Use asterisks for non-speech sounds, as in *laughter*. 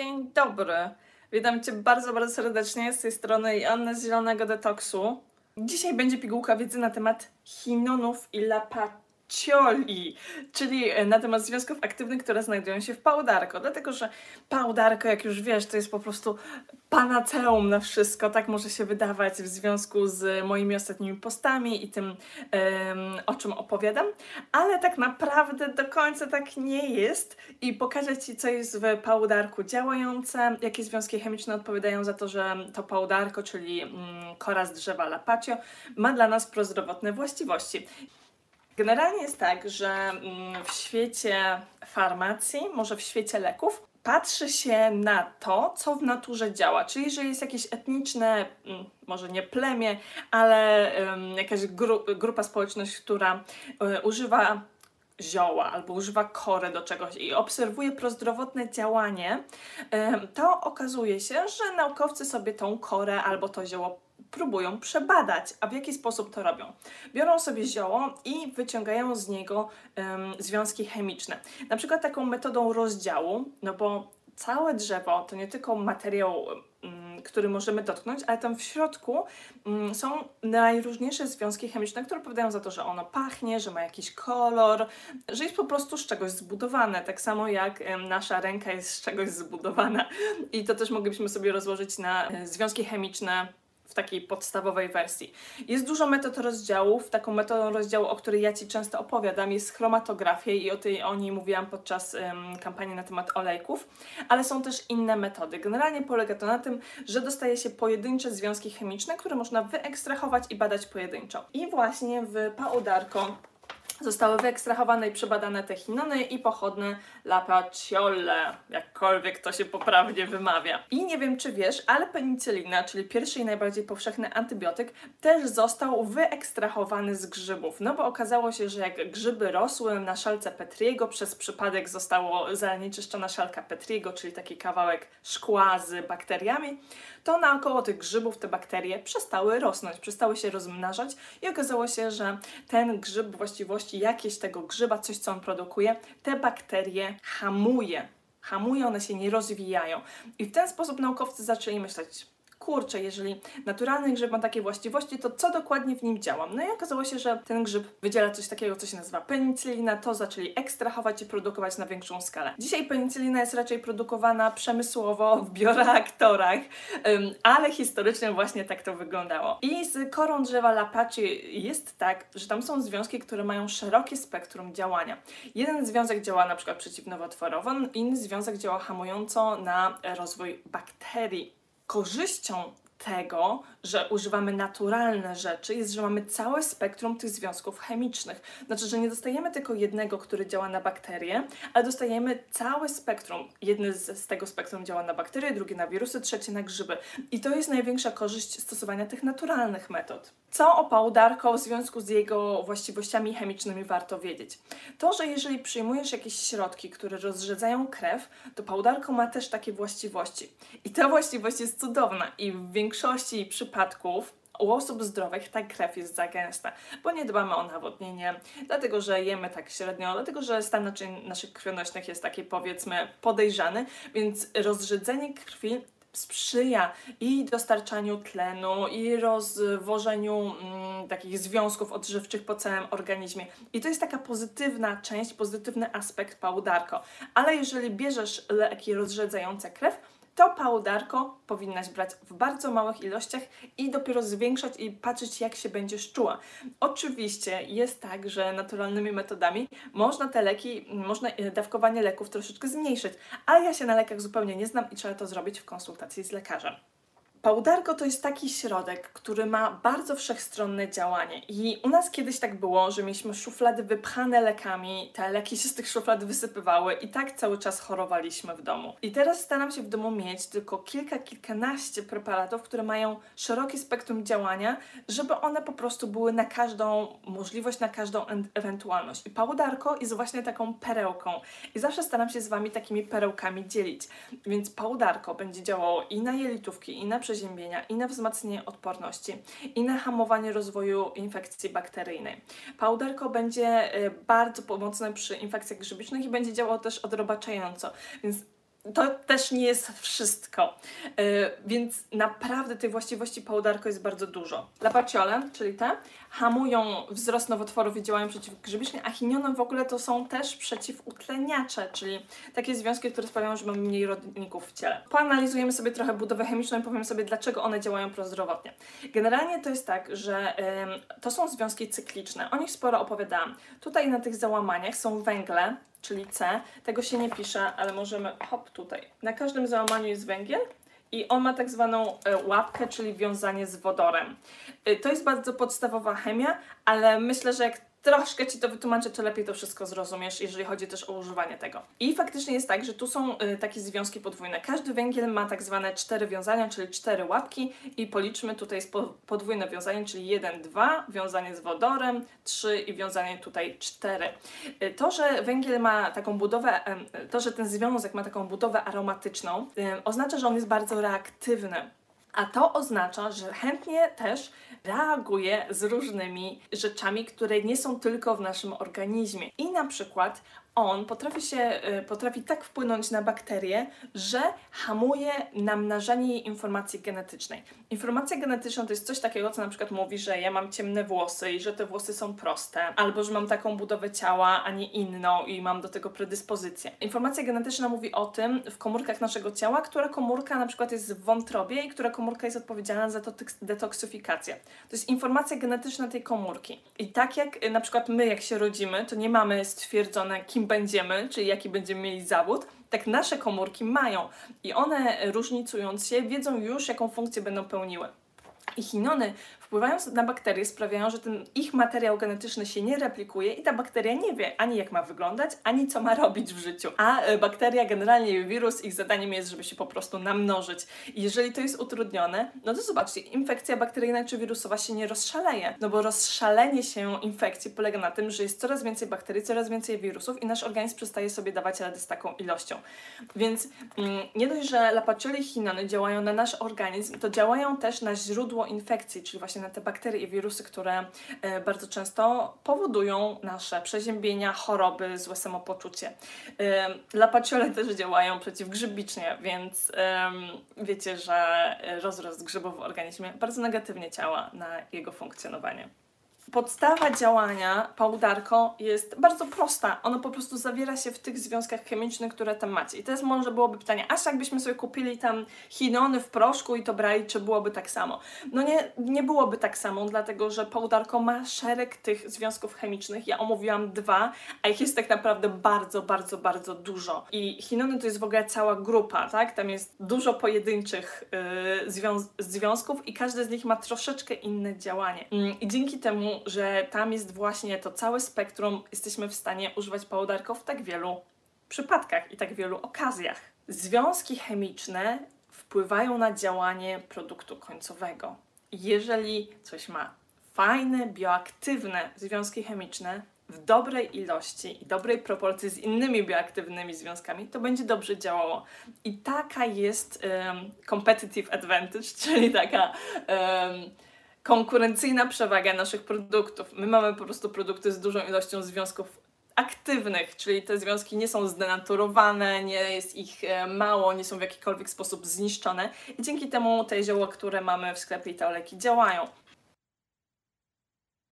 Dzień dobry. Witam Cię bardzo, bardzo serdecznie z tej strony Joanna z Zielonego Detoksu. Dzisiaj będzie pigułka wiedzy na temat chinonów i lapacioli, czyli e, na temat związków aktywnych, które znajdują się w pałdarko. Dlatego, że pałdarko, jak już wiesz, to jest po prostu panaceum na wszystko, tak może się wydawać w związku z moimi ostatnimi postami i tym, em, o czym opowiadam, ale tak naprawdę do końca tak nie jest i pokażę Ci, co jest w pałdarku działające, jakie związki chemiczne odpowiadają za to, że to pałdarko, czyli mm, kora z drzewa lapacio, ma dla nas prozdrowotne właściwości. Generalnie jest tak, że mm, w świecie farmacji, może w świecie leków, patrzy się na to, co w naturze działa. Czyli jeżeli jest jakieś etniczne, mm, może nie plemię, ale jakaś gru grupa społeczność, która e, używa zioła albo używa kory do czegoś i obserwuje prozdrowotne działanie, to okazuje się, że naukowcy sobie tą korę albo to zioło próbują przebadać. A w jaki sposób to robią? Biorą sobie zioło i wyciągają z niego em, związki chemiczne. Na przykład taką metodą rozdziału, no bo całe drzewo to nie tylko materiał, mm, który możemy dotknąć, ale tam w środku mm, są najróżniejsze związki chemiczne, które odpowiadają za to, że ono pachnie, że ma jakiś kolor, że jest po prostu z czegoś zbudowane. Tak samo jak nasza ręka jest z czegoś zbudowana. I to też moglibyśmy sobie rozłożyć na e, związki chemiczne w takiej podstawowej wersji. Jest dużo metod rozdziałów. Taką metodą rozdziału, o której ja Ci często opowiadam, jest chromatografia i o, tej, o niej mówiłam podczas kampanii na temat olejków, ale są też inne metody. Generalnie polega to na tym, że dostaje się pojedyncze związki chemiczne, które można wyekstrahować i badać pojedynczo. I właśnie w Paudarko Zostały wyekstrahowane i przebadane te chinony i pochodne lapaciole, jakkolwiek to się poprawnie wymawia. I nie wiem, czy wiesz, ale penicylina, czyli pierwszy i najbardziej powszechny antybiotyk, też został wyekstrahowany z grzybów. No bo okazało się, że jak grzyby rosły na szalce Petriego, przez przypadek zostało zanieczyszczona szalka Petriego, czyli taki kawałek szkła z bakteriami, to naokoło tych grzybów te bakterie przestały rosnąć, przestały się rozmnażać i okazało się, że ten grzyb właściwości jakieś tego grzyba, coś co on produkuje, te bakterie hamuje. Hamuje, one się nie rozwijają. I w ten sposób naukowcy zaczęli myśleć, kurczę, jeżeli naturalny grzyb ma takie właściwości, to co dokładnie w nim działa? No i okazało się, że ten grzyb wydziela coś takiego, co się nazywa penicylina, to zaczęli ekstrahować i produkować na większą skalę. Dzisiaj penicylina jest raczej produkowana przemysłowo w bioreaktorach, ale historycznie właśnie tak to wyglądało. I z korą drzewa lapaci jest tak, że tam są związki, które mają szerokie spektrum działania. Jeden związek działa na przykład przeciwnowotworowo, inny związek działa hamująco na rozwój bakterii korzyścią tego, że używamy naturalne rzeczy, jest, że mamy całe spektrum tych związków chemicznych. Znaczy, że nie dostajemy tylko jednego, który działa na bakterie, ale dostajemy całe spektrum. Jedny z, z tego spektrum działa na bakterie, drugi na wirusy, trzeci na grzyby. I to jest największa korzyść stosowania tych naturalnych metod. Co o pałdarko w związku z jego właściwościami chemicznymi warto wiedzieć? To, że jeżeli przyjmujesz jakieś środki, które rozrzedzają krew, to pałdarko ma też takie właściwości. I ta właściwość jest cudowna i w większości przypadków u osób zdrowych ta krew jest za gęsta, bo nie dbamy o nawodnienie, dlatego że jemy tak średnio, dlatego że stan naczyń naszych krwionośnych jest taki powiedzmy podejrzany, więc rozrzedzenie krwi sprzyja i dostarczaniu tlenu, i rozwożeniu mm, takich związków odżywczych po całym organizmie. I to jest taka pozytywna część, pozytywny aspekt pałdarko. Ale jeżeli bierzesz leki rozrzedzające krew, to pałdarko powinnaś brać w bardzo małych ilościach i dopiero zwiększać i patrzeć, jak się będziesz czuła. Oczywiście jest tak, że naturalnymi metodami można te leki, można e, dawkowanie leków troszeczkę zmniejszyć, ale ja się na lekach zupełnie nie znam i trzeba to zrobić w konsultacji z lekarzem. Pałdarko to jest taki środek, który ma bardzo wszechstronne działanie. I u nas kiedyś tak było, że mieliśmy szuflady wypchane lekami, te leki się z tych szuflad wysypywały i tak cały czas chorowaliśmy w domu. I teraz staram się w domu mieć tylko kilka, kilkanaście preparatów, które mają szerokie spektrum działania, żeby one po prostu były na każdą możliwość, na każdą ewentualność. I pałdarko jest właśnie taką perełką. I zawsze staram się z Wami takimi perełkami dzielić. Więc pałdarko będzie działało i na jelitówki, i na przeziębienia, i na wzmacnianie odporności, i na hamowanie rozwoju infekcji bakteryjnej. Powderko będzie y, bardzo pomocne przy infekcjach grzybicznych i będzie działało też odrobaczająco, więc to też nie jest wszystko. Yy, więc naprawdę tych właściwości pałdarko jest bardzo dużo. Lapaciole, czyli te, hamują wzrost nowotworów i działają przeciwgrzybicznie, a chiniony w ogóle to są też przeciwutleniacze, czyli takie związki, które sprawiają, że mamy mniej rodników w ciele. Poanalizujemy sobie trochę budowę chemiczną i powiem sobie, dlaczego one działają prozdrowotnie. Generalnie to jest tak, że to są związki cykliczne. O nich sporo opowiadałam. Tutaj na tych załamaniach są węgle, czyli C. Tego się nie pisze, ale możemy, hop, tutaj. Na każdym załamaniu jest węgiel i on ma tak zwaną e, łapkę, czyli wiązanie z wodorem. E, to jest bardzo podstawowa chemia, ale myślę, że jak troszkę Ci to wytłumaczę, to lepiej to wszystko zrozumiesz, jeżeli chodzi też o używanie tego. I faktycznie jest tak, że tu są y, takie związki podwójne. Każdy węgiel ma tak zwane cztery wiązania, czyli cztery łapki i policzmy, tutaj po, podwójne wiązanie, czyli 1, 2, wiązanie z wodorem, 3 i wiązanie tutaj 4. Y, to, że węgiel ma taką budowę, y, to, że ten związek ma taką budowę aromatyczną, y, oznacza, że on jest bardzo reaktywny. A to oznacza, że chętnie też reaguje z różnymi rzeczami, które nie są tylko w naszym organizmie. I na przykład on potrafi się, y, potrafi tak wpłynąć na bakterię, że hamuje namnażanie jej informacji genetycznej. Informacja genetyczna to jest coś takiego, co na przykład mówi, że ja mam ciemne włosy i że te włosy są proste, albo że mam taką budowę ciała, a nie inną i mam do tego predyspozycję. Informacja genetyczna mówi o tym w komórkach naszego ciała, która komórka na przykład jest w wątrobie i która komórka jest odpowiedzialna za to detoksyfikację. To jest informacja genetyczna tej komórki. I tak jak y, na przykład my, jak się rodzimy, to nie mamy stwierdzone, kim będziemy, czyli jaki będziemy mieli zawód, tak nasze komórki mają. I one, różnicując się, wiedzą już, jaką funkcję będą pełniły. I chinony wpływając na bakterie sprawiają, że ten ich materiał genetyczny się nie replikuje i ta bakteria nie wie ani jak ma wyglądać, ani co ma robić w życiu. A e, bakteria, generalnie wirus, ich zadaniem jest, żeby się po prostu namnożyć. I jeżeli to jest utrudnione, no to zobaczcie, infekcja bakteryjna czy wirusowa się nie rozszaleje, no bo rozszalenie się infekcji polega na tym, że jest coraz więcej bakterii, coraz więcej wirusów i nasz organizm przestaje sobie dawać radę z taką ilością. Więc mm, nie dość, że lapaciole i chinony działają na nasz organizm, to działają też na źródło infekcji, czyli właśnie na te bakterie i wirusy, które e, bardzo często powodują nasze przeziębienia, choroby, złe samopoczucie. E, lapaciole też działają przeciwgrzybicznie, więc wiecie, że rozrost grzybów w organizmie bardzo negatywnie działa na jego funkcjonowanie. Podstawa działania pałdarko jest bardzo prosta. Ono po prostu zawiera się w tych związkach chemicznych, które tam macie. I teraz może byłoby pytanie, aż jakbyśmy sobie kupili tam chinony w proszku i to brali, czy byłoby tak samo? No nie, nie byłoby tak samo, dlatego że pałdarko ma szereg tych związków chemicznych. Ja omówiłam dwa, a ich jest tak naprawdę bardzo, bardzo, bardzo dużo. I chinony to jest w ogóle cała grupa, tak? Tam jest dużo pojedynczych yy, związ związków i każdy z nich ma troszeczkę inne działanie. Yy, I dzięki temu że tam jest właśnie to całe spektrum, jesteśmy w stanie używać pałdarko w tak wielu przypadkach i tak wielu okazjach. Związki chemiczne wpływają na działanie produktu końcowego. Jeżeli coś ma fajne, bioaktywne związki chemiczne w dobrej ilości i dobrej proporcji z innymi bioaktywnymi związkami, to będzie dobrze działało. I taka jest um, competitive advantage, *laughs* czyli taka um, konkurencyjna przewaga naszych produktów. My mamy po prostu produkty z dużą ilością związków aktywnych, czyli te związki nie są zdenaturowane, nie jest ich e, mało, nie są w jakikolwiek sposób zniszczone i dzięki temu te zioła, które mamy w sklepie i te oleki działają.